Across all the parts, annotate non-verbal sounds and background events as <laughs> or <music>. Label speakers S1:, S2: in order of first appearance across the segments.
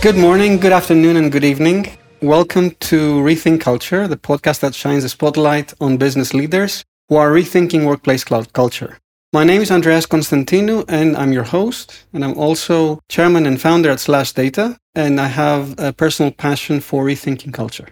S1: Good morning, good afternoon, and good evening. Welcome to Rethink Culture, the podcast that shines a spotlight on business leaders who are rethinking workplace cloud culture. My name is Andreas Konstantinou, and I'm your host. And I'm also chairman and founder at Slash Data, and I have a personal passion for rethinking culture.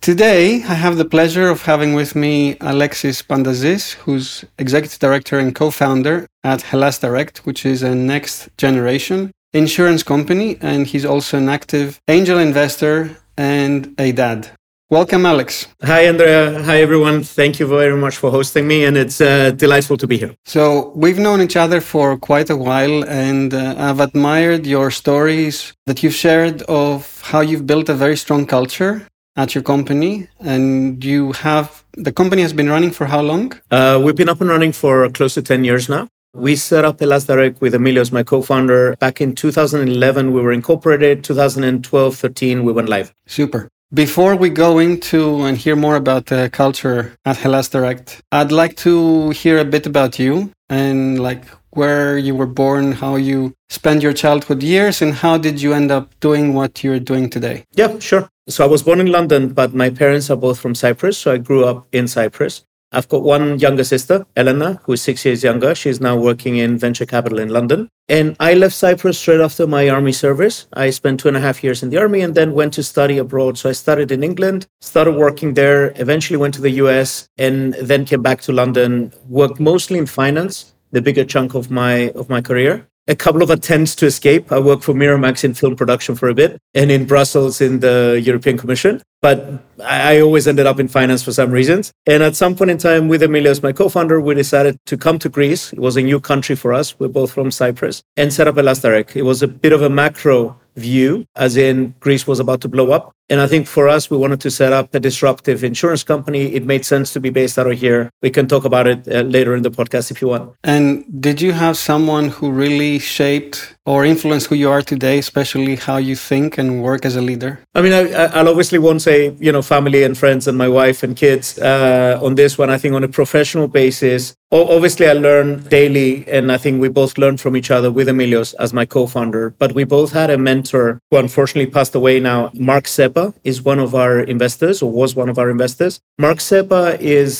S1: Today, I have the pleasure of having with me Alexis Pantazis, who's executive director and co-founder at Hellas Direct, which is a next generation insurance company, and he's also an active angel investor and a dad. Welcome, Alex.
S2: Hi, Andrea. Hi, everyone. Thank you very much for hosting me, and it's uh, delightful to be here.
S1: So, we've known each other for quite a while, and uh, I've admired your stories that you've shared of how you've built a very strong culture at your company. And you have the company has been running for how long?
S2: Uh, we've been up and running for close to 10 years now. We set up Hellas Direct with Emilios, my co-founder, back in 2011. We were incorporated. 2012, 13, we went live.
S1: Super. Before we go into and hear more about the culture at Hellas Direct, I'd like to hear a bit about you and like where you were born, how you spent your childhood years, and how did you end up doing what you're doing today?
S2: Yeah, sure. So I was born in London, but my parents are both from Cyprus. So I grew up in Cyprus. I've got one younger sister, Elena, who is six years younger. She's now working in venture capital in London. And I left Cyprus straight after my army service. I spent two and a half years in the army and then went to study abroad. So I studied in England, started working there, eventually went to the US, and then came back to London, worked mostly in finance, the bigger chunk of my of my career a couple of attempts to escape. I worked for Miramax in film production for a bit and in Brussels in the European Commission. But I always ended up in finance for some reasons. And at some point in time, with Emilios, my co founder, we decided to come to Greece. It was a new country for us. We're both from Cyprus and set up Hellas Direct. It was a bit of a macro view, as in Greece was about to blow up. And I think for us, we wanted to set up a disruptive insurance company. It made sense to be based out of here. We can talk about it uh, later in the podcast if you want.
S1: And did you have someone who really shaped or influenced who you are today, especially how you think and work as a leader?
S2: I mean, I, will obviously won't say, you know, family and friends and my wife and kids uh, on this one. I think on a professional basis, obviously I learn daily. And I think we both learned from each other with Emilios as my co-founder. But we both had a mentor who unfortunately passed away now, Mark Sebba is one of our investors or was one of our investors. Mark Sebba is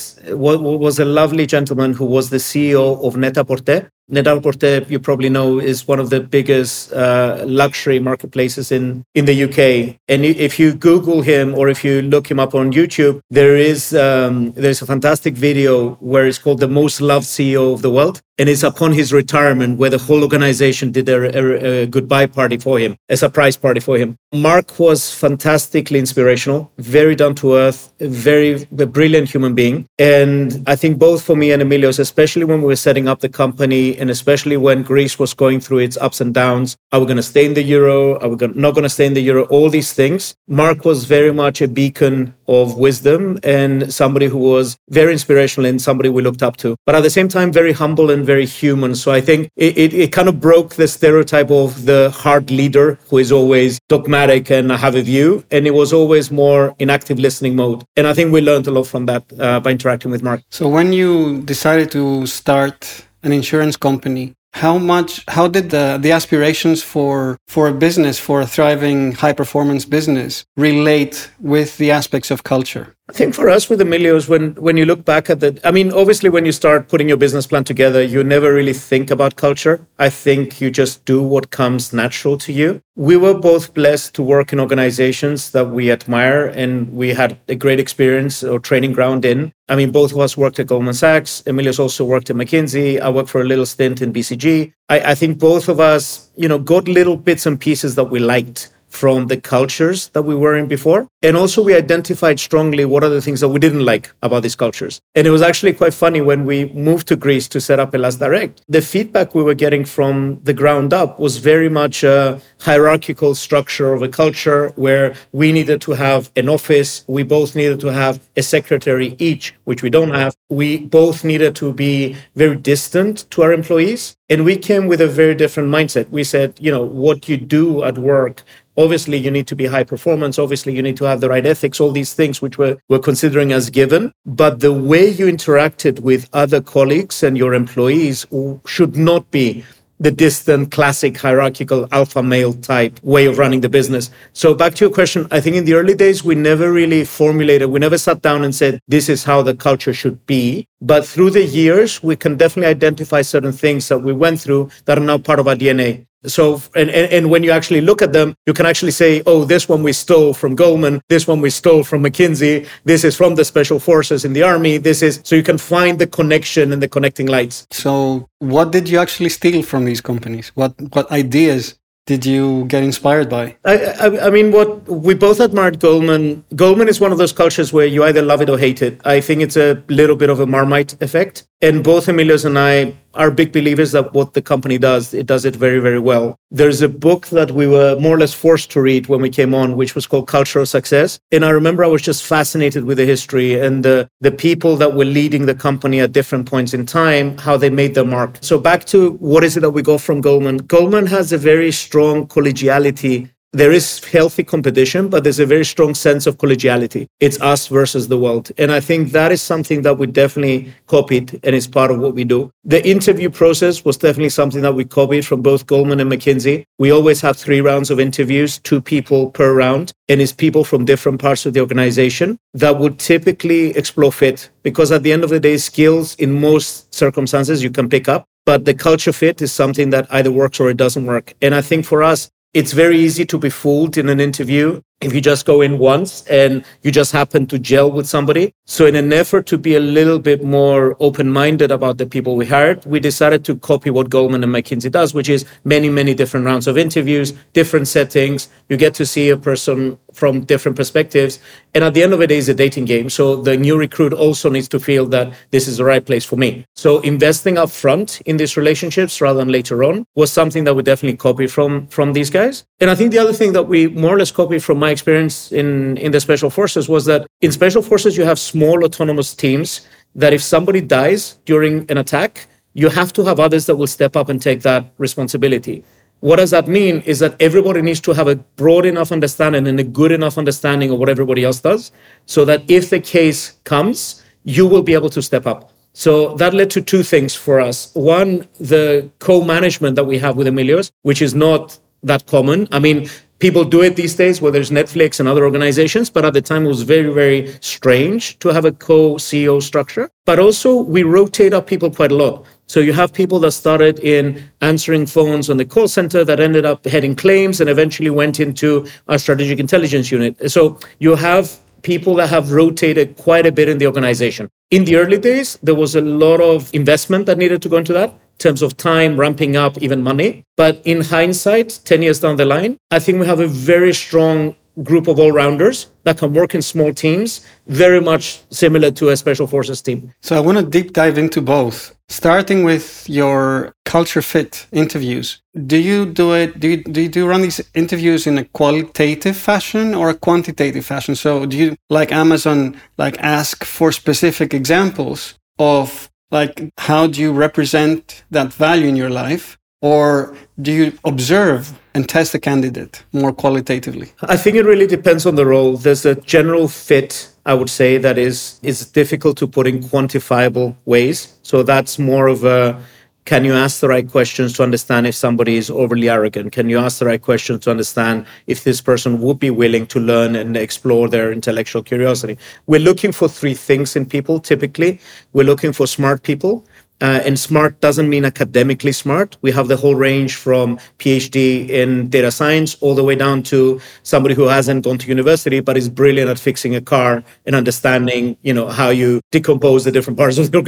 S2: was a lovely gentleman who was the CEO of Net-a-Porter, Net-a-Porter, you probably know, is one of the biggest uh, luxury marketplaces in, in the UK. And if you Google him or if you look him up on YouTube, there is um, there's a fantastic video where it's called "The Most Loved CEO of the World," and it's upon his retirement where the whole organization did a, a, a goodbye party for him, a surprise party for him. Mark was fantastically inspirational, very down to earth, very brilliant human being, and I think both for me and Emilios, especially when we were setting up the company and especially when Greece was going through its ups and downs. Are we going to stay in the euro? Are we not going to stay in the euro? All these things. Mark was very much a beacon of wisdom and somebody who was very inspirational and somebody we looked up to, but at the same time, very humble and very human. So I think it, it, it kind of broke the stereotype of the hard leader who is always dogmatic and have a view. And it was always more in active listening mode. And I think we learned a lot from that uh, by interacting with Mark.
S1: So when you decided to start an insurance company how much how did the the aspirations for for a business for a thriving high performance business relate with the aspects of culture
S2: I think for us with Emilios, when when you look back at the, I mean, obviously when you start putting your business plan together, you never really think about culture. I think you just do what comes natural to you. We were both blessed to work in organizations that we admire, and we had a great experience or training ground in. I mean, both of us worked at Goldman Sachs. Emilios also worked at McKinsey. I worked for a little stint in BCG. I, I think both of us, you know, got little bits and pieces that we liked from the cultures that we were in before. And also, we identified strongly what are the things that we didn't like about these cultures. And it was actually quite funny when we moved to Greece to set up Hellas Direct. The feedback we were getting from the ground up was very much a hierarchical structure of a culture where we needed to have an office. We both needed to have a secretary each, which we don't have. We both needed to be very distant to our employees. And we came with a very different mindset. We said, you know, what you do at work obviously you need to be high performance obviously you need to have the right ethics all these things which we're, we're considering as given but the way you interacted with other colleagues and your employees should not be the distant classic hierarchical alpha male type way of running the business. So back to your question, I think in the early days, we never really formulated, we never sat down and said, this is how the culture should be. But through the years, we can definitely identify certain things that we went through that are now part of our DNA. So, and, and, and, when you actually look at them, you can actually say, oh, this one we stole from Goldman, this one we stole from McKinsey, this is from the special forces in the army, this is, so you can find the connection and the connecting lights.
S1: So, what did you actually steal from these companies? What, what ideas did you get inspired by?
S2: I, I, I, mean, what we both admired Goldman. Goldman is one of those cultures where you either love it or hate it. I think it's a little bit of a Marmite effect. And both Emilios and I are big believers that what the company does, it does it very, very well. There's a book that we were more or less forced to read when we came on, which was called Culture of Success. And I remember I was just fascinated with the history and the, the people that were leading the company at different points in time, how they made their mark. So back to what is it that we got from Goldman? Goldman has a very strong collegiality there is healthy competition, but there's a very strong sense of collegiality. It's us versus the world. And I think that is something that we definitely copied and is part of what we do. The interview process was definitely something that we copied from both Goldman and McKinsey. We always have three rounds of interviews, two people per round, and it's people from different parts of the organization that would typically explore fit because at the end of the day, skills in most circumstances you can pick up but the culture fit is something that either works or it doesn't work. And I think for us, it's very easy to be fooled in an interview if you just go in once and you just happen to gel with somebody. So, in an effort to be a little bit more open minded about the people we hired, we decided to copy what Goldman and McKinsey does, which is many, many different rounds of interviews, different settings. You get to see a person from different perspectives. And at the end of the day, it's a dating game. So, the new recruit also needs to feel that this is the right place for me. So, investing up front in these relationships rather than later on was something that we definitely copied from, from these guys. And I think the other thing that we more or less copied from my experience in, in the special forces was that in special forces, you have small autonomous teams that if somebody dies during an attack, you have to have others that will step up and take that responsibility. What does that mean is that everybody needs to have a broad enough understanding and a good enough understanding of what everybody else does so that if the case comes, you will be able to step up. So that led to two things for us. One, the co management that we have with Emilios, which is not that common. I mean, people do it these days where there's Netflix and other organizations, but at the time it was very, very strange to have a co CEO structure. But also, we rotate our people quite a lot. So you have people that started in answering phones on the call center that ended up heading claims and eventually went into our strategic intelligence unit. So you have people that have rotated quite a bit in the organization. In the early days, there was a lot of investment that needed to go into that in terms of time, ramping up, even money. But in hindsight, 10 years down the line, I think we have a very strong group of all rounders that can work in small teams, very much similar to a special forces team.
S1: So I want to deep dive into both. Starting with your culture fit interviews, do you do it? Do you, do you do run these interviews in a qualitative fashion or a quantitative fashion? So do you, like Amazon, like ask for specific examples of like, how do you represent that value in your life? Or do you observe and test the candidate more qualitatively?
S2: I think it really depends on the role. There's a general fit, I would say, that is is difficult to put in quantifiable ways. So that's more of a can you ask the right questions to understand if somebody is overly arrogant? Can you ask the right questions to understand if this person would be willing to learn and explore their intellectual curiosity? We're looking for three things in people typically. We're looking for smart people. Uh, and smart doesn't mean academically smart. We have the whole range from PhD in data science all the way down to somebody who hasn't gone to university but is brilliant at fixing a car and understanding, you know, how you decompose the different parts of the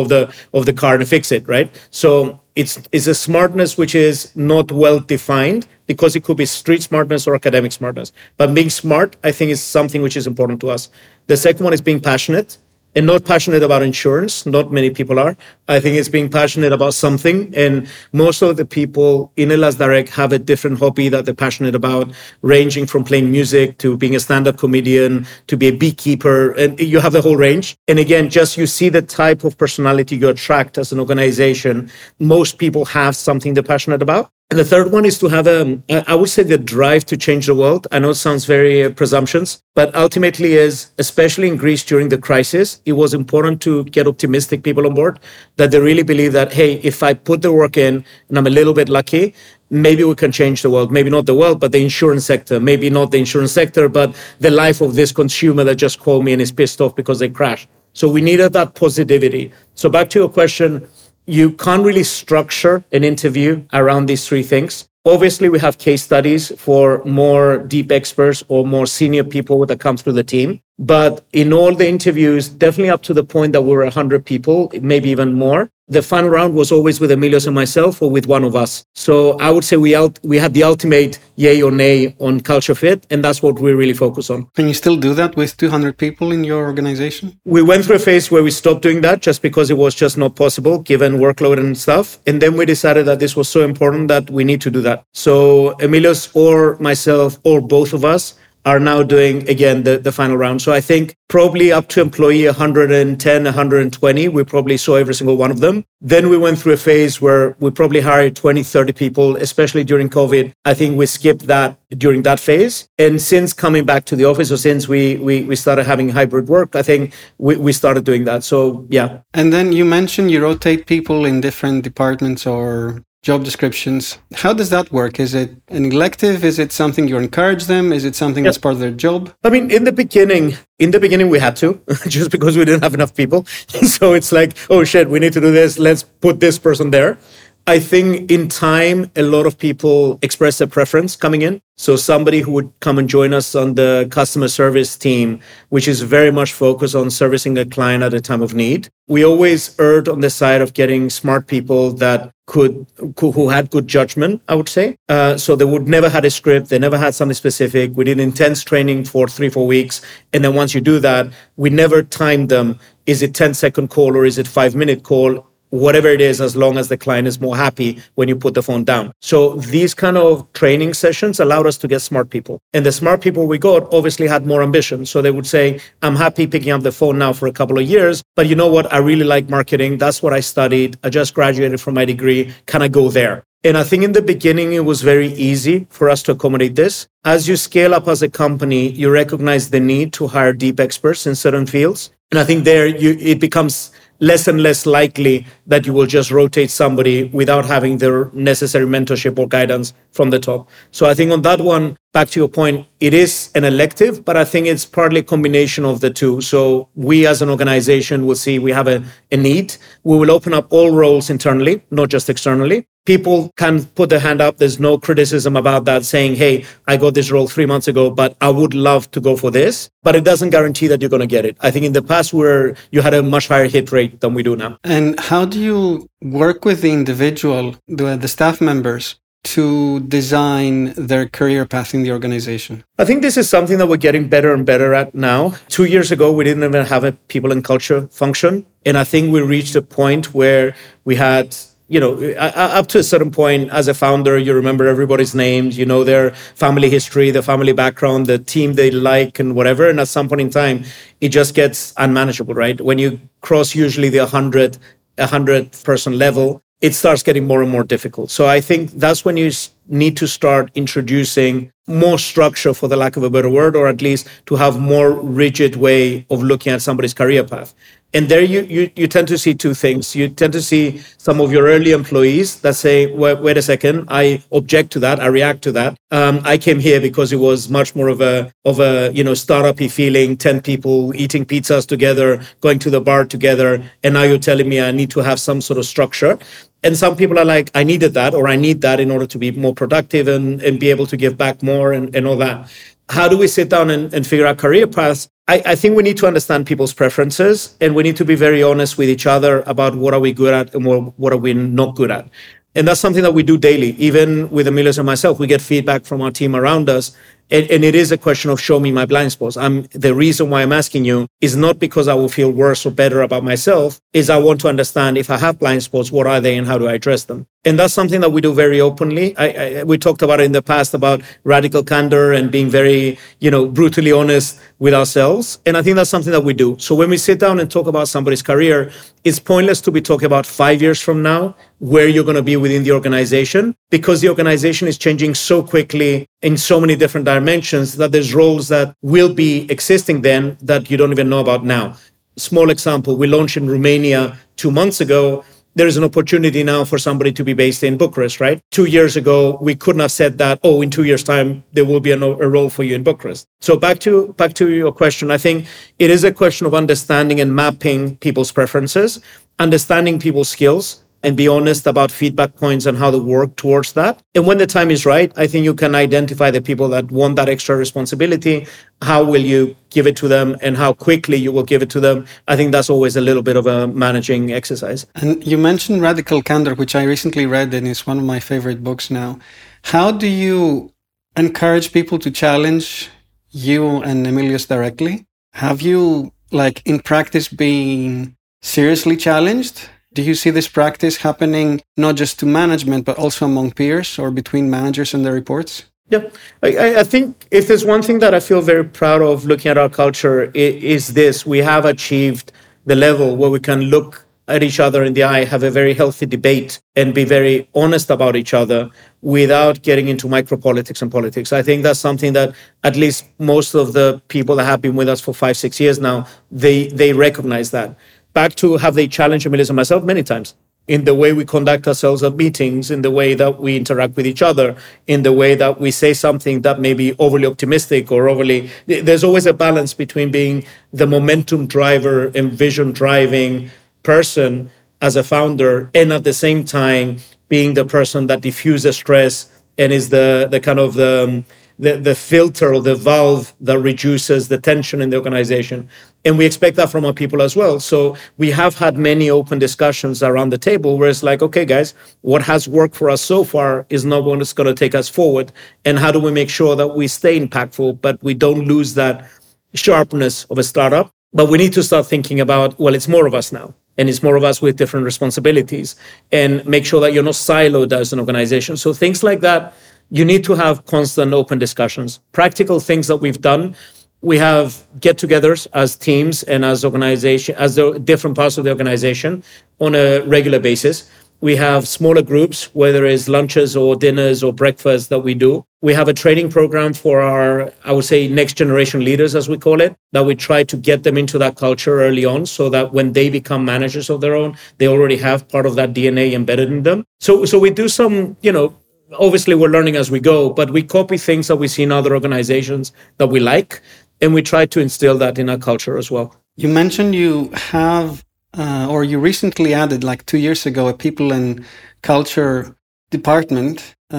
S2: of the of the car to fix it, right? So it's it's a smartness which is not well defined because it could be street smartness or academic smartness. But being smart, I think, is something which is important to us. The second one is being passionate and not passionate about insurance. Not many people are. I think it's being passionate about something. And most of the people in Hellas Direct have a different hobby that they're passionate about, ranging from playing music to being a stand-up comedian to be a beekeeper. And you have the whole range. And again, just you see the type of personality you attract as an organization. Most people have something they're passionate about. And the third one is to have a, I would say, the drive to change the world. I know it sounds very uh, presumptions, but ultimately is, especially in Greece during the crisis, it was important to get optimistic people on board that they really believe that, hey, if I put the work in and I'm a little bit lucky, maybe we can change the world. Maybe not the world, but the insurance sector. Maybe not the insurance sector, but the life of this consumer that just called me and is pissed off because they crashed. So we needed that positivity. So back to your question, you can't really structure an interview around these three things. Obviously, we have case studies for more deep experts or more senior people that come through the team. But in all the interviews, definitely up to the point that we were 100 people, maybe even more, the final round was always with Emilios and myself or with one of us. So I would say we out, we had the ultimate yay or nay on culture fit, and that's what we really focus on.
S1: Can you still do that with 200 people in your organization?
S2: We went through a phase where we stopped doing that just because it was just not possible given workload and stuff. And then we decided that this was so important that we need to do that. So Emilios or myself or both of us are now doing again the, the final round. So I think probably up to employee 110, 120, we probably saw every single one of them. Then we went through a phase where we probably hired 20, 30 people, especially during COVID. I think we skipped that during that phase. And since coming back to the office or since we we, we started having hybrid work, I think we, we started doing that. So yeah.
S1: And then you mentioned you rotate people in different departments or job descriptions. How does that work? Is it an elective? Is it something you encourage them? Is it something that's part of their job?
S2: I mean, in the beginning, in the beginning we had to, <laughs> just because we didn't have enough people. <laughs> so it's like, oh shit, we need to do this. Let's put this person there. I think in time, a lot of people express their preference coming in. So somebody who would come and join us on the customer service team, which is very much focused on servicing a client at a time of need. We always erred on the side of getting smart people that could, who had good judgment, I would say. Uh, so they would never had a script. They never had something specific. We did intense training for three, four weeks. And then once you do that, we never timed them. Is it 10 second call or is it five minute call? Whatever it is, as long as the client is more happy when you put the phone down. So these kind of training sessions allowed us to get smart people. And the smart people we got obviously had more ambition. So they would say, I'm happy picking up the phone now for a couple of years, but you know what? I really like marketing. That's what I studied. I just graduated from my degree. Can I go there? And I think in the beginning, it was very easy for us to accommodate this. As you scale up as a company, you recognize the need to hire deep experts in certain fields. And I think there you, it becomes less and less likely that you will just rotate somebody without having the necessary mentorship or guidance from the top. So I think on that one, back to your point, it is an elective, but I think it's partly a combination of the two. So we as an organization will see we have a, a need. We will open up all roles internally, not just externally. People can put their hand up. There's no criticism about that saying, Hey, I got this role three months ago, but I would love to go for this. But it doesn't guarantee that you're going to get it. I think in the past where you had a much higher hit rate than we do now.
S1: And how do you work with the individual, the, the staff members to design their career path in the organization?
S2: I think this is something that we're getting better and better at now. Two years ago, we didn't even have a people and culture function. And I think we reached a point where we had you know, uh, uh, up to a certain point, as a founder, you remember everybody's names, you know their family history, the family background, the team they like, and whatever. And at some point in time, it just gets unmanageable, right? When you cross usually the 100, 100 person level, it starts getting more and more difficult. So I think that's when you need to start introducing more structure, for the lack of a better word, or at least to have more rigid way of looking at somebody's career path. And there you, you, you tend to see two things. You tend to see some of your early employees that say, wait, wait a second, I object to that. I react to that. Um, I came here because it was much more of a, of a, you know, startup-y feeling, 10 people eating pizzas together, going to the bar together. And now you're telling me I need to have some sort of structure. And some people are like, I needed that or I need that in order to be more productive and, and be able to give back more and, and all that how do we sit down and, and figure out career paths? I, I, think we need to understand people's preferences and we need to be very honest with each other about what are we good at and what, what are we not good at. And that's something that we do daily. Even with Emilios and myself, we get feedback from our team around us. And, and, it is a question of show me my blind spots. I'm the reason why I'm asking you is not because I will feel worse or better about myself, is I want to understand if I have blind spots, what are they and how do I address them? And that's something that we do very openly. I, I, we talked about it in the past about radical candor and being very, you know, brutally honest with ourselves. And I think that's something that we do. So when we sit down and talk about somebody's career, it's pointless to be talking about five years from now where you're going to be within the organization because the organization is changing so quickly in so many different dimensions that there's roles that will be existing then that you don't even know about now. Small example, we launched in Romania two months ago there is an opportunity now for somebody to be based in Bucharest, right? Two years ago, we couldn't have said that, oh, in two years' time, there will be a, a, role for you in Bucharest. So back to back to your question, I think it is a question of understanding and mapping people's preferences, understanding people's skills, and be honest about feedback points and how to work towards that. And when the time is right, I think you can identify the people that want that extra responsibility. How will you give it to them and how quickly you will give it to them? I think that's always a little bit of a managing exercise.
S1: And you mentioned Radical Candor, which I recently read and is one of my favorite books now. How do you encourage people to challenge you and Emilios directly? Have you, like, in practice, been seriously challenged? Do you see this practice happening not just to management, but also among peers or between managers and their reports?
S2: Yeah, I, I, think if there's one thing that I feel very proud of looking at our culture is this: we have achieved the level where we can look at each other in the eye, have a very healthy debate, and be very honest about each other without getting into micropolitics and politics. I think that's something that at least most of the people that have been with us for five, six years now, they they recognize that back to have they challenged Emilios and myself many times in the way we conduct ourselves at meetings, in the way that we interact with each other, in the way that we say something that may be overly optimistic or overly. There's always a balance between being the momentum driver and vision driving person as a founder, and at the same time being the person that diffuses stress and is the the kind of the um, the, the filter or the valve that reduces the tension in the organization. And we expect that from our people as well. So we have had many open discussions around the table where it's like, okay, guys, what has worked for us so far is not what is going to take us forward. And how do we make sure that we stay impactful, but we don't lose that sharpness of a startup? But we need to start thinking about, well, it's more of us now and it's more of us with different responsibilities and make sure that you're not siloed as an organization so things like that you need to have constant open discussions. Practical things that we've done. We have get-togethers as teams and as organization, as the different parts of the organization on a regular basis. We have smaller groups, whether it's lunches or dinners or breakfasts that we do. We have a training program for our, I would say, next generation leaders, as we call it, that we try to get them into that culture early on so that when they become managers of their own, they already have part of that DNA embedded in them. So, so we do some, you know, obviously we're learning as we go, but we copy things that we see in other organizations that we like, and we try to instill that in our culture as well.
S1: You mentioned you have, uh, or you recently added, like two years ago, a people and culture department uh,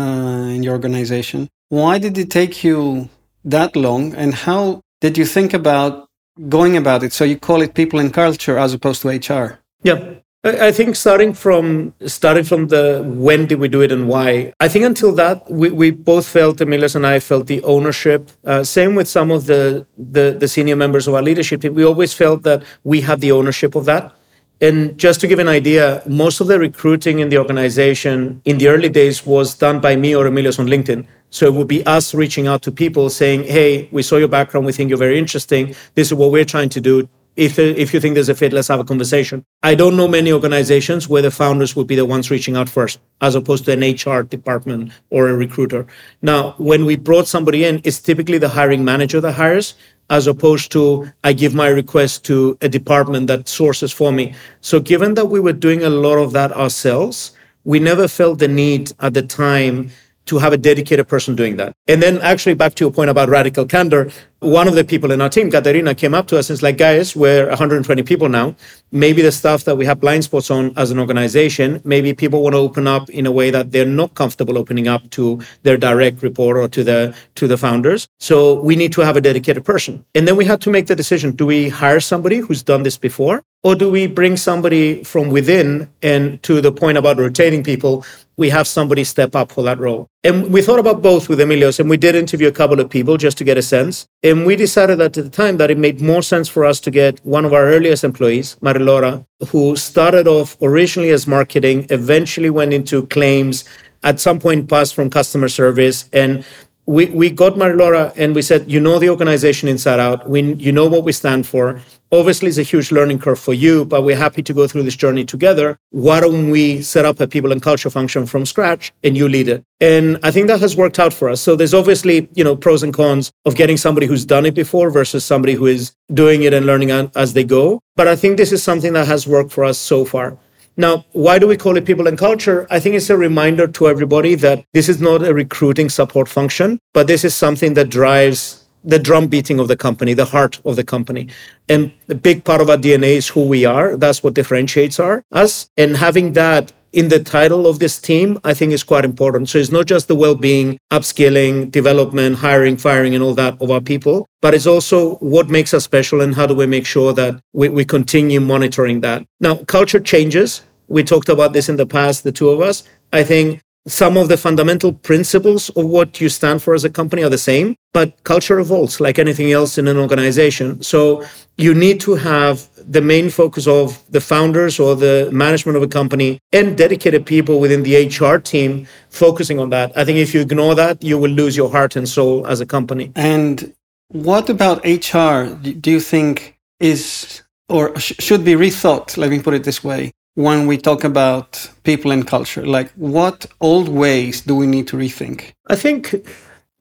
S1: in your organization. Why did it take you that long, and how did you think about going about it? So you call it people and culture as opposed to HR.
S2: Yeah. I think starting from starting from the when did we do it and why. I think until that we, we both felt Emilios and I felt the ownership. Uh, same with some of the, the the senior members of our leadership team. We always felt that we had the ownership of that. And just to give an idea, most of the recruiting in the organization in the early days was done by me or Emilios on LinkedIn. So it would be us reaching out to people saying, "Hey, we saw your background. We think you're very interesting. This is what we're trying to do if if you think there's a fit, let's have a conversation. I don't know many organizations where the founders would be the ones reaching out first, as opposed to an HR department or a recruiter. Now, when we brought somebody in, it's typically the hiring manager that hires, as opposed to I give my request to a department that sources for me. So, given that we were doing a lot of that ourselves, we never felt the need at the time to have a dedicated person doing that. And then actually back to your point about radical candor, one of the people in our team, Katerina, came up to us and was like, guys, we're 120 people now. Maybe the stuff that we have blind spots on as an organization, maybe people want to open up in a way that they're not comfortable opening up to their direct report or to the to the founders. So we need to have a dedicated person. And then we had to make the decision, do we hire somebody who's done this before? Or do we bring somebody from within and to the point about retaining people, we have somebody step up for that role. And we thought about both with Emilios, and we did interview a couple of people just to get a sense. And we decided that at the time that it made more sense for us to get one of our earliest employees, Marilora, who started off originally as marketing, eventually went into claims, at some point passed from customer service and we, we got Marilora and we said, you know the organization inside out. We, you know what we stand for. Obviously, it's a huge learning curve for you, but we're happy to go through this journey together. Why don't we set up a people and culture function from scratch and you lead it? And I think that has worked out for us. So there's obviously, you know, pros and cons of getting somebody who's done it before versus somebody who is doing it and learning as they go. But I think this is something that has worked for us so far. Now, why do we call it people and culture? I think it's a reminder to everybody that this is not a recruiting support function, but this is something that drives the drum beating of the company, the heart of the company. And a big part of our DNA is who we are. That's what differentiates our, us. And having that in the title of this team, I think is quite important. So it's not just the well-being, upskilling, development, hiring, firing, and all that of our people, but it's also what makes us special and how do we make sure that we, we continue monitoring that. Now, culture changes. We talked about this in the past, the two of us. I think some of the fundamental principles of what you stand for as a company are the same, but culture evolves like anything else in an organization. So you need to have the main focus of the founders or the management of a company and dedicated people within the HR team focusing on that. I think if you ignore that, you will lose your heart and soul as a company.
S1: And what about HR do you think is or should be rethought? Let me put it this way when we talk about people and culture? Like, what old ways do we need to rethink?
S2: I think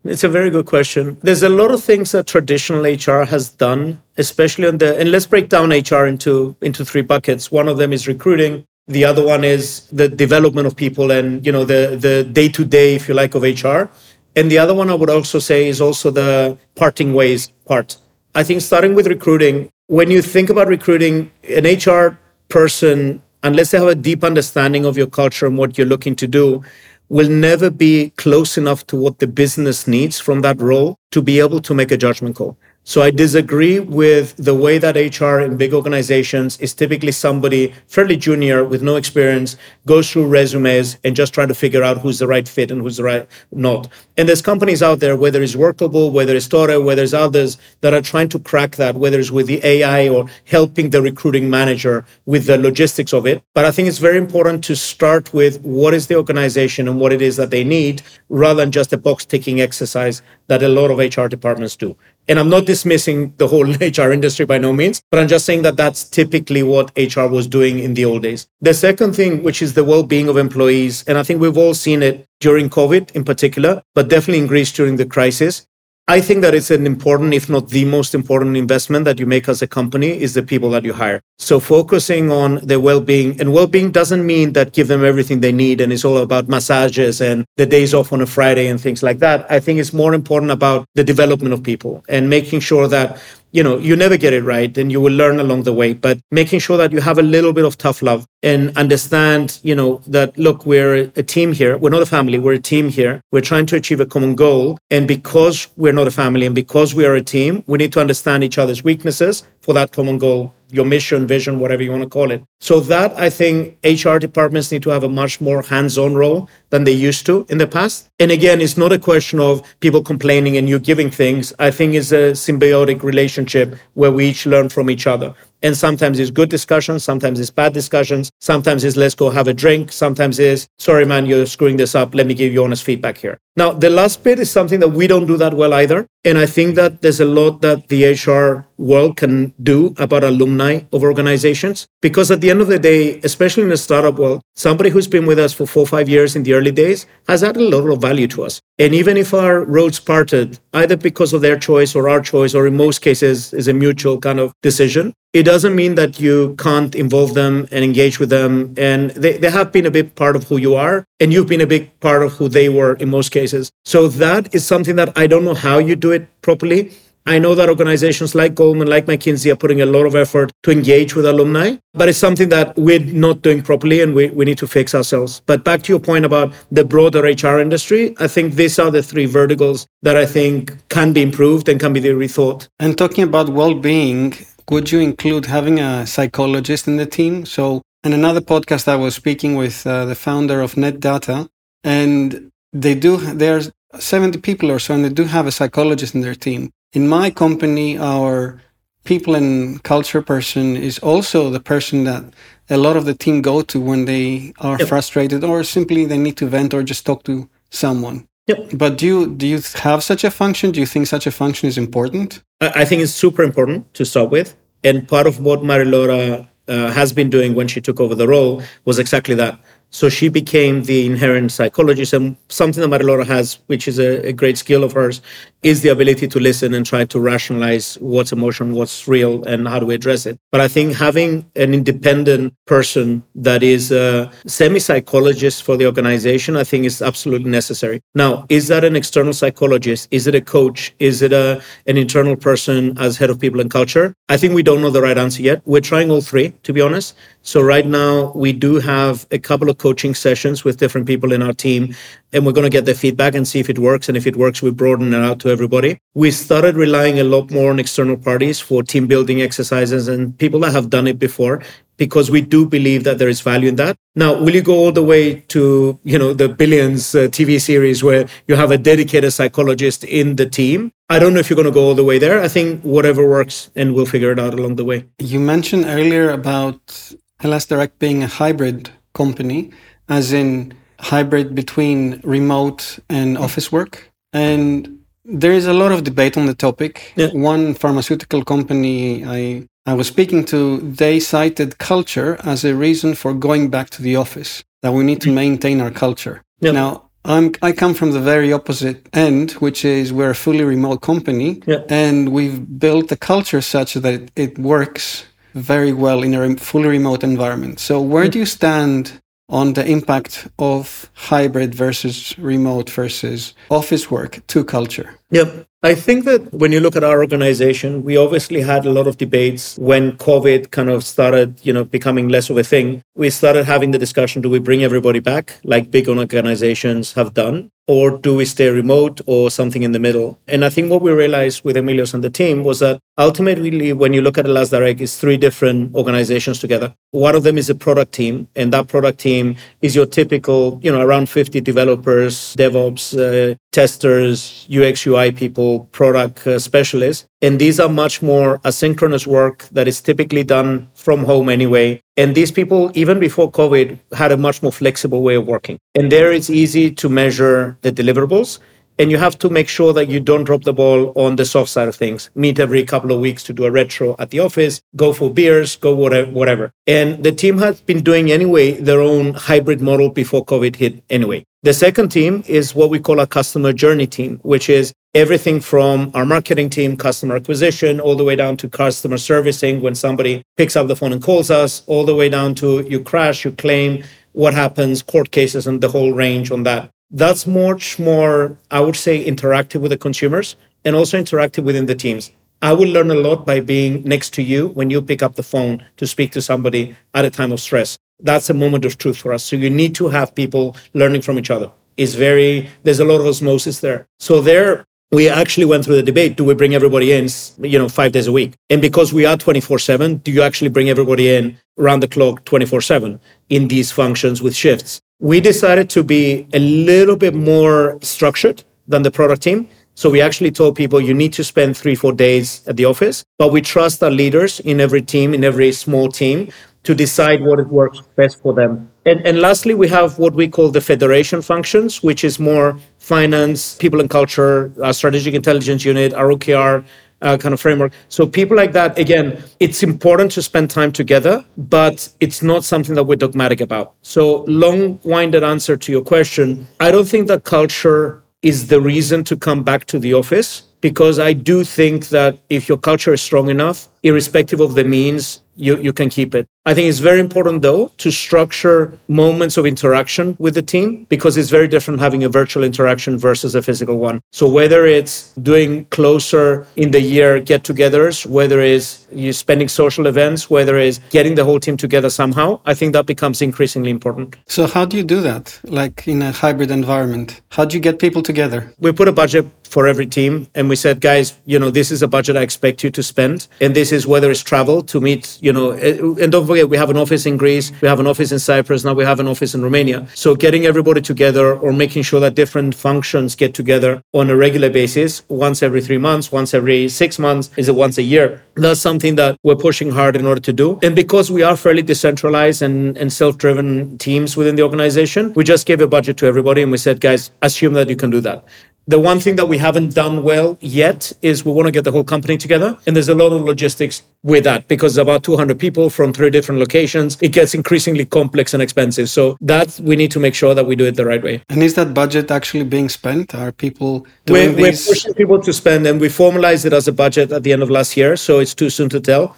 S2: it's a very good question. There's a lot of things that traditional HR has done, especially on the and let's break down HR into into three buckets. One of them is recruiting. The other one is the development of people and you know the the day to day, if you like, of HR. And the other one I would also say is also the parting ways part. I think starting with recruiting, when you think about recruiting, an HR person unless they have a deep understanding of your culture and what you're looking to do, will never be close enough to what the business needs from that role to be able to make a judgment call. So I disagree with the way that HR in big organizations is typically somebody fairly junior with no experience, goes through resumes and just trying to figure out who's the right fit and who's the right not. And there's companies out there, whether it's Workable, whether it's Tore, whether it's others that are trying to crack that, whether it's with the AI or helping the recruiting manager with the logistics of it. But I think it's very important to start with what is the organization and what it is that they need rather than just a box ticking exercise that a lot of HR departments do. And I'm not dismissing the whole <laughs> HR industry by no means, but I'm just saying that that's typically what HR was doing in the old days. The second thing, which is the well being of employees, and I think we've all seen it during COVID in particular, but definitely in Greece during the crisis, I think that it's an important, if not the most important investment that you make as a company is the people that you hire. So focusing on their well-being and well-being doesn't mean that give them everything they need and it's all about massages and the days off on a Friday and things like that. I think it's more important about the development of people and making sure that you know you never get it right and you will learn along the way. But making sure that you have a little bit of tough love and understand you know that look we're a team here. We're not a family. We're a team here. We're trying to achieve a common goal. And because we're not a family and because we are a team we need to understand each other's weaknesses for that common goal your mission, vision, whatever you want to call it. So that I think HR departments need to have a much more hands-on role than they used to in the past. And again, it's not a question of people complaining and you giving things. I think it's a symbiotic relationship where we each learn from each other. And sometimes it's good discussions, sometimes it's bad discussions, sometimes it's let's go have a drink, sometimes it's sorry man, you're screwing this up. Let me give you honest feedback here. Now, the last bit is something that we don't do that well either. And I think that there's a lot that the HR world can do about alumni of organizations. Because at the end of the day, especially in the startup world, somebody who's been with us for four or five years in the early days has added a lot of value to us. And even if our roads parted, either because of their choice or our choice, or in most cases is a mutual kind of decision, it doesn't mean that you can't involve them and engage with them. And they, they have been a big part of who you are, and you've been a big part of who they were in most cases. So that is something that I don't know how you do it properly. I know that organizations like Goldman, like McKinsey are putting a lot of effort to engage with alumni, but it's something that we're not doing properly and we, we need to fix ourselves. But back to your point about the broader HR industry, I think these are the three verticals that I think can be improved and can be rethought.
S1: And talking about well being, would you include having a psychologist in the team? So, in another podcast, I was speaking with uh, the founder of NetData, and they do, there's 70 people or so, and they do have a psychologist in their team. In my company, our people and culture person is also the person that a lot of the team go to when they are yep. frustrated or simply they need to vent or just talk to someone.
S2: Yep.
S1: But do you do you have such a function? Do you think such a function is important?
S2: I think it's super important to start with. And part of what Marilora uh, has been doing when she took over the role was exactly that so she became the inherent psychologist. And something that Marilora has, which is a, a, great skill of hers, is the ability to listen and try to rationalize what's emotion, what's real, and how do we address it. But I think having an independent person that is a semi psychologist for the organization, I think is absolutely necessary. Now, is that an external psychologist? Is it a coach? Is it a, an internal person as head of people and culture? I think we don't know the right answer yet. We're trying all three, to be honest. So right now we do have a couple of coaching sessions with different people in our team and we're going to get their feedback and see if it works and if it works we broaden it out to everybody. We started relying a lot more on external parties for team building exercises and people that have done it before because we do believe that there is value in that. Now, will you go all the way to, you know, the billions uh, TV series where you have a dedicated psychologist in the team? I don't know if you're going to go all the way there. I think whatever works and we'll figure it out along the way.
S1: You mentioned earlier about Hellas Direct being a hybrid company, as in hybrid between remote and office work. And there is a lot of debate on the topic. Yeah. One pharmaceutical company I I was speaking to, they cited culture as a reason for going back to the office, that we need to mm. maintain our culture. Yeah. Now, I'm, I come from the very opposite end, which is we're a fully remote company, yeah. and we've built a culture such that it works very well in a fully remote environment. So, where do you stand on the impact of hybrid versus remote versus office work to culture?
S2: Yep. I think that when you look at our organization, we obviously had a lot of debates when COVID kind of started, you know, becoming less of a thing. We started having the discussion, do we bring everybody back like big organizations have done? Or do we stay remote or something in the middle? And I think what we realized with Emilios and the team was that ultimately, when you look at Hellas Direct, it's three different organizations together. One of them is a product team, and that product team is your typical, you know, around 50 developers, DevOps, uh, testers, UX, UI people, product uh, specialists. And these are much more asynchronous work that is typically done from home anyway. And these people, even before COVID, had a much more flexible way of working. And there it's easy to measure the deliverables. And you have to make sure that you don't drop the ball on the soft side of things. Meet every couple of weeks to do a retro at the office, go for beers, go whatever. And the team has been doing anyway their own hybrid model before COVID hit anyway. The second team is what we call a customer journey team, which is everything from our marketing team, customer acquisition, all the way down to customer servicing when somebody picks up the phone and calls us, all the way down to you crash, you claim, what happens, court cases, and the whole range on that. That's much more, I would say, interactive with the consumers and also interactive within the teams. I will learn a lot by being next to you when you pick up the phone to speak to somebody at a time of stress that's a moment of truth for us. So you need to have people learning from each other. It's very, there's a lot of osmosis there. So there, we actually went through the debate. Do we bring everybody in, you know, five days a week? And because we are 24 seven, do you actually bring everybody in around the clock 24 seven in these functions with shifts? We decided to be a little bit more structured than the product team. So we actually told people you need to spend three, four days at the office, but we trust our leaders in every team, in every small team to decide what works best for them. And, and lastly, we have what we call the federation functions, which is more finance, people and culture, our strategic intelligence unit, our OKR uh, kind of framework. So people like that, again, it's important to spend time together, but it's not something that we're dogmatic about. So long-winded answer to your question, I don't think that culture is the reason to come back to the office because I do think that if your culture is strong enough, irrespective of the means, you, you can keep it. I think it's very important, though, to structure moments of interaction with the team because it's very different having a virtual interaction versus a physical one. So, whether it's doing closer in the year get togethers, whether it's you spending social events, whether it's getting the whole team together somehow, I think that becomes increasingly important.
S1: So, how do you do that? Like in a hybrid environment, how do you get people together?
S2: We put a budget for every team. And we said, guys, you know, this is a budget I expect you to spend. And this is whether it's travel to meet, you know, and don't forget, we have an office in Greece, we have an office in Cyprus, now we have an office in Romania. So getting everybody together or making sure that different functions get together on a regular basis, once every three months, once every six months, is it once a year? That's something that we're pushing hard in order to do. And because we are fairly decentralized and, and self driven teams within the organization, we just gave a budget to everybody and we said, guys, assume that you can do that. The one thing that we haven't done well yet is we want to get the whole company together. And there's a lot of logistics with that because about 200 people from three different locations. It gets increasingly complex and expensive. So that we need to make sure that we do it the right way.
S1: And is that budget actually being spent? Are people doing
S2: we're,
S1: these?
S2: We're pushing people to spend and we formalized it as a budget at the end of last year. So it's too soon to tell.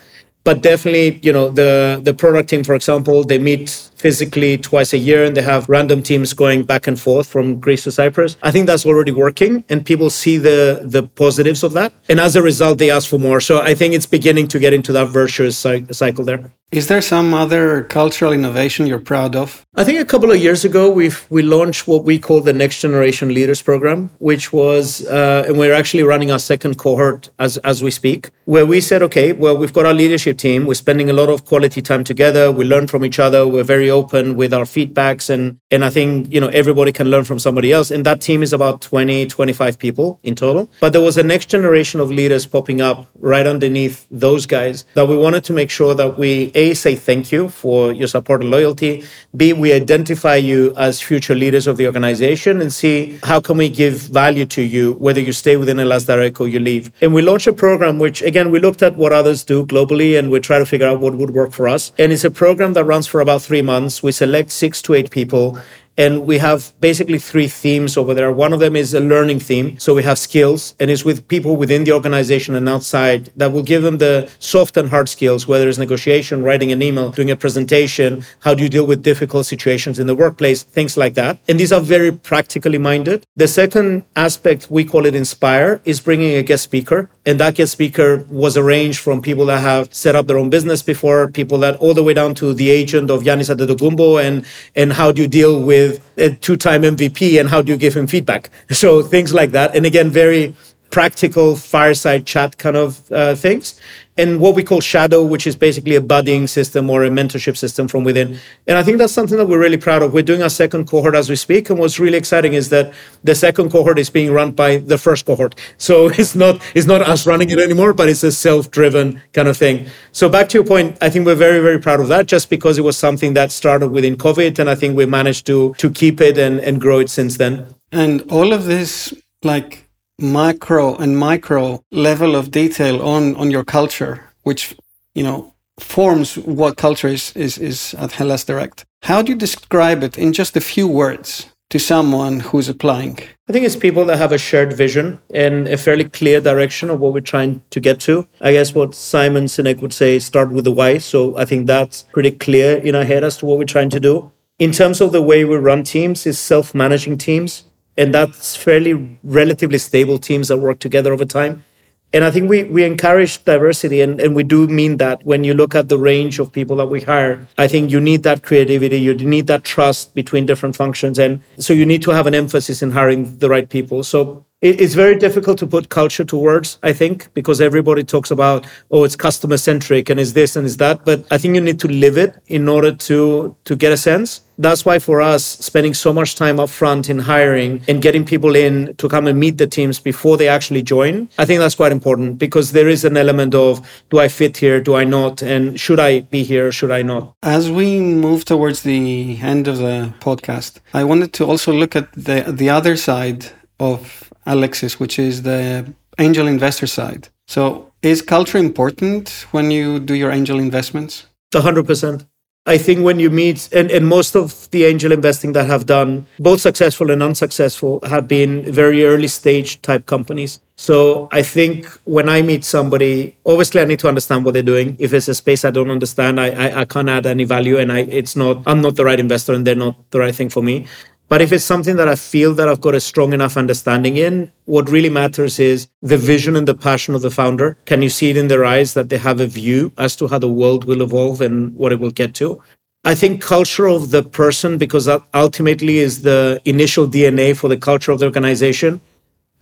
S2: But definitely, you know, the, the product team, for example, they meet physically twice a year and they have random teams going back and forth from Greece to Cyprus. I think that's already working and people see the the positives of that. And as a result, they ask for more. So I think it's beginning to get into that virtuous cycle there.
S1: Is there some other cultural innovation you're proud of?
S2: I think a couple of years ago we we launched what we call the Next Generation Leaders Program, which was uh, and we're actually running our second cohort as as we speak, where we said, okay, well we've got our leadership team, we're spending a lot of quality time together, we learn from each other, we're very open with our feedbacks, and and I think you know everybody can learn from somebody else. And that team is about 20, 25 people in total. But there was a next generation of leaders popping up right underneath those guys that we wanted to make sure that we a, say thank you for your support and loyalty. B, we identify you as future leaders of the organization. And C, how can we give value to you, whether you stay within Hellas Direct or you leave? And we launched a program, which again, we looked at what others do globally and we try to figure out what would work for us. And it's a program that runs for about three months. We select six to eight people and we have basically three themes over there. One of them is a learning theme. So we have skills, and it's with people within the organization and outside that will give them the soft and hard skills, whether it's negotiation, writing an email, doing a presentation, how do you deal with difficult situations in the workplace, things like that. And these are very practically minded. The second aspect, we call it inspire, is bringing a guest speaker. And that guest speaker was arranged from people that have set up their own business before, people that all the way down to the agent of Giannis Antetokounmpo and, and how do you deal with with a two-time MVP and how do you give him feedback? <laughs> So things like that. And again, very practical fireside chat kind of uh, things. And what we call shadow, which is basically a buddying system or a mentorship system from within. Mm-hmm. And I think that's something that we're really proud of. We're doing our second cohort as we speak. And what's really exciting is that the second cohort is being run by the first cohort. So <laughs> it's not it's not us running it anymore, but it's a self-driven kind of thing. So back to your point, I think we're very, very proud of that just because it was something that started within COVID. And I think we managed to to keep it and, and grow it since then.
S1: And all of this like macro and micro level of detail on on your culture, which you know forms what culture is is, is at Hellas Direct. How do you describe it in just a few words to someone who's applying?
S2: I think it's people that have a shared vision and a fairly clear direction of what we're trying to get to. I guess what Simon Sinek would say, start with the why. So I think that's pretty clear in our head as to what we're trying to do. In terms of the way we run teams, is self-managing teams and that's fairly relatively stable teams that work together over time. And I think we, we encourage diversity, and, and we do mean that when you look at the range of people that we hire. I think you need that creativity, you need that trust between different functions. And so you need to have an emphasis in hiring the right people. So it's very difficult to put culture to words, I think, because everybody talks about, oh, it's customer centric and is this and is that. But I think you need to live it in order to to get a sense. That's why for us, spending so much time up front in hiring and getting people in to come and meet the teams before they actually join, I think that's quite important because there is an element of do I fit here, do I not, and should I be here, should I not?
S1: As we move towards the end of the podcast, I wanted to also look at the the other side of Alexis, which is the angel investor side. So, is culture important when you do your angel investments?
S2: 100%. I think when you meet, and, and most of the angel investing that have done, both successful and unsuccessful, have been very early stage type companies. So I think when I meet somebody, obviously I need to understand what they're doing. If it's a space I don't understand, I, I, I can't add any value and I it's not I'm not the right investor and they're not the right thing for me. But if it's something that I feel that I've got a strong enough understanding in, what really matters is the vision and the passion of the founder. Can you see it in their eyes that they have a view as to how the world will evolve and what it will get to? I think culture of the person, because that ultimately is the initial DNA for the culture of the organization.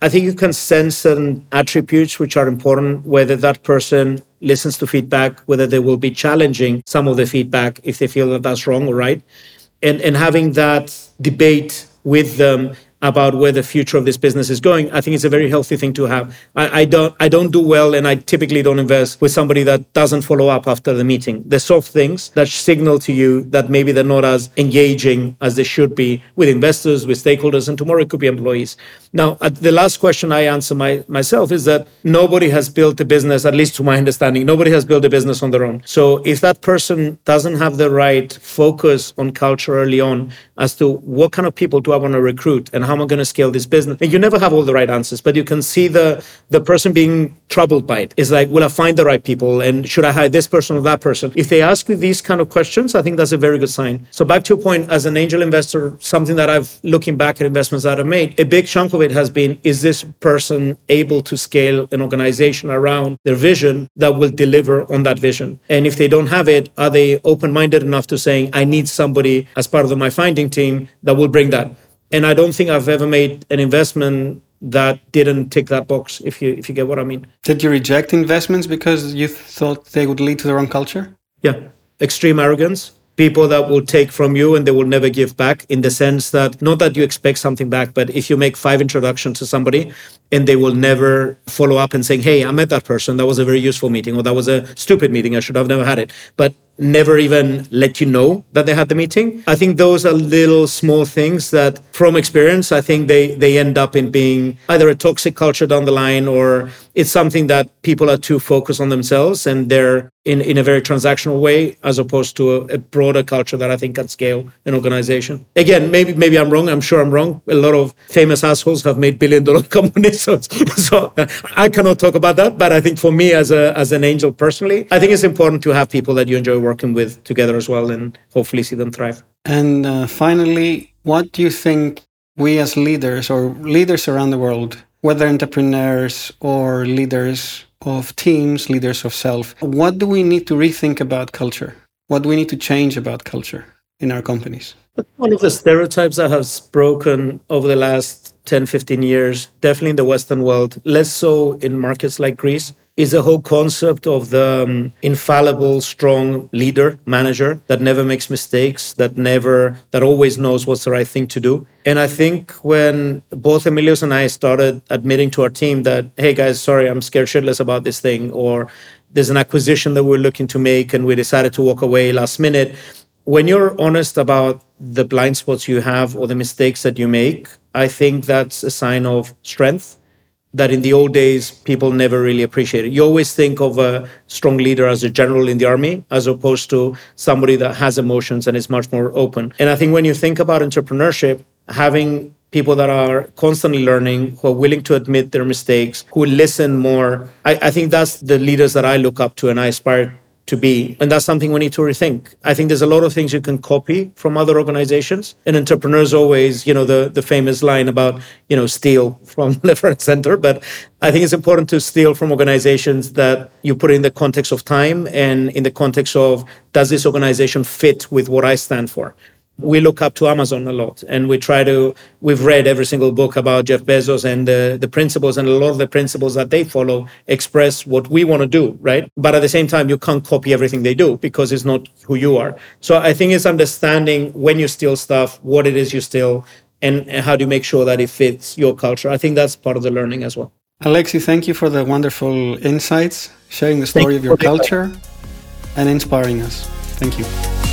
S2: I think you can sense certain attributes which are important, whether that person listens to feedback, whether they will be challenging some of the feedback if they feel that that's wrong or right and, and having that debate with them about where the future of this business is going, I think it's a very healthy thing to have. I, I, don't I don't do well and I typically don't invest with somebody that doesn't follow up after the meeting. The soft things that signal to you that maybe they're not as engaging as they should be with investors, with stakeholders, and tomorrow it could be employees. Now, the last question I answer my, myself is that nobody has built a business, at least to my understanding, nobody has built a business on their own. So if that person doesn't have the right focus on culture early on as to what kind of people do I want to recruit and how am I going to scale this business, and you never have all the right answers, but you can see the the person being troubled by it. It's like, will I find the right people and should I hire this person or that person? If they ask you these kind of questions, I think that's a very good sign. So back to your point, as an angel investor, something that I've looking back at investments that I've made, a big chunk of it has been is this person able to scale an organization around their vision that will deliver on that vision? And if they don't have it, are they open minded enough to saying, I need somebody as part of my finding team that will bring that? And I don't think I've ever made an investment that didn't tick that box if you if you get what I mean.
S1: Did you reject investments because you thought they would lead to the wrong culture?
S2: Yeah. Extreme arrogance people that will take from you and they will never give back in the sense that not that you expect something back but if you make five introductions to somebody and they will never follow up and saying hey i met that person that was a very useful meeting or that was a stupid meeting i should have never had it but never even let you know that they had the meeting. I think those are little small things that from experience i think they they end up in being either a toxic culture down the line or it's something that people are too focused on themselves and they're in, in a very transactional way as opposed to a, a, broader culture that I think can scale an organization. Again, maybe maybe I'm wrong. I'm sure I'm wrong. A lot of famous assholes have made billion dollar <laughs> companies. So, so I cannot talk about that. But I think for me as a as an angel personally, I think it's important to have people that you enjoy working with together as well and hopefully see them thrive.
S1: And uh, finally, what do you think we as leaders or leaders around the world, whether entrepreneurs or leaders of teams, leaders of self. What do we need to rethink about culture? What do we need to change about culture in our companies?
S2: One of the stereotypes that has broken over the last 10, 15 years, definitely in the Western world, less so in markets like Greece, is the whole concept of the um, infallible, strong leader, manager that never makes mistakes, that never, that always knows what's the right thing to do. And I think when both Emilios and I started admitting to our team that, hey guys, sorry, I'm scared shitless about this thing, or there's an acquisition that we're looking to make and we decided to walk away last minute. When you're honest about the blind spots you have or the mistakes that you make, I think that's a sign of strength that in the old days people never really appreciated. You always think of a strong leader as a general in the army, as opposed to somebody that has emotions and is much more open. And I think when you think about entrepreneurship, having people that are constantly learning, who are willing to admit their mistakes, who listen more, I, I think that's the leaders that I look up to and I aspire to be. And that's something we need to rethink. I think there's a lot of things you can copy from other organizations. And entrepreneurs always, you know, the, the famous line about, you know, steal from <laughs> left, right, center. But I think it's important to steal from organizations that you put in the context of time and in the context of does this organization fit with what I stand for? We look up to Amazon a lot and we try to we've read every single book about Jeff Bezos and the, the principles and a lot of the principles that they follow express what we want to do, right? But at the same time you can't copy everything they do because it's not who you are. So I think it's understanding when you steal stuff, what it is you steal and, and how do you make sure that it fits your culture. I think that's part of the learning as well.
S1: Alexi, thank you for the wonderful insights, sharing the story thank of your culture and inspiring us. Thank you.